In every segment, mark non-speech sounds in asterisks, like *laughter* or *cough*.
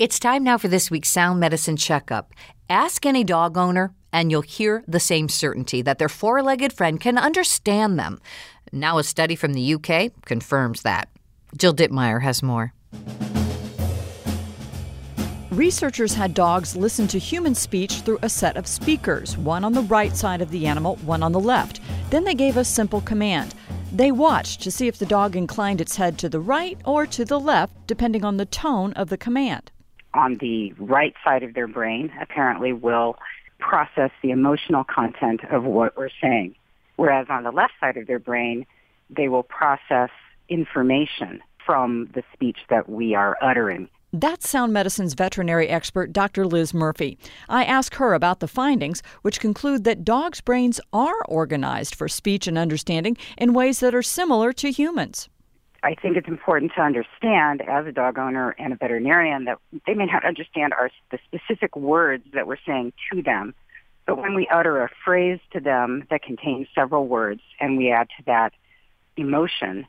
It's time now for this week's Sound Medicine Checkup. Ask any dog owner, and you'll hear the same certainty that their four legged friend can understand them. Now, a study from the UK confirms that. Jill Dittmeyer has more. Researchers had dogs listen to human speech through a set of speakers, one on the right side of the animal, one on the left. Then they gave a simple command. They watched to see if the dog inclined its head to the right or to the left, depending on the tone of the command on the right side of their brain apparently will process the emotional content of what we're saying. Whereas on the left side of their brain, they will process information from the speech that we are uttering. That's Sound Medicine's veterinary expert, Dr. Liz Murphy. I ask her about the findings, which conclude that dogs' brains are organized for speech and understanding in ways that are similar to humans. I think it's important to understand as a dog owner and a veterinarian that they may not understand our the specific words that we're saying to them, but when we utter a phrase to them that contains several words and we add to that emotion,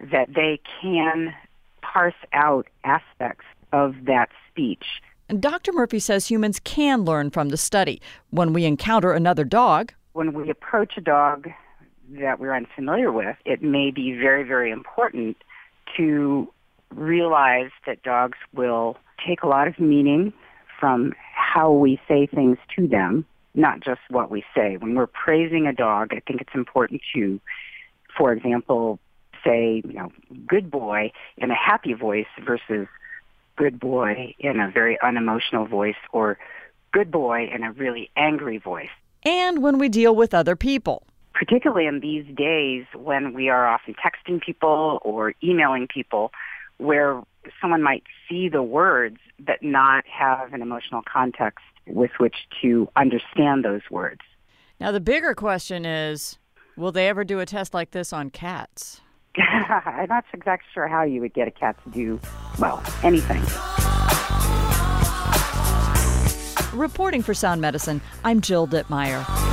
that they can parse out aspects of that speech. And Dr. Murphy says humans can learn from the study. When we encounter another dog, when we approach a dog that we're unfamiliar with, it may be very, very important to realize that dogs will take a lot of meaning from how we say things to them, not just what we say. When we're praising a dog, I think it's important to, for example, say, you know, good boy in a happy voice versus good boy in a very unemotional voice or good boy in a really angry voice. And when we deal with other people particularly in these days when we are often texting people or emailing people where someone might see the words but not have an emotional context with which to understand those words. Now, the bigger question is will they ever do a test like this on cats? *laughs* I'm not exactly sure how you would get a cat to do, well, anything. Reporting for Sound Medicine, I'm Jill Dittmeyer.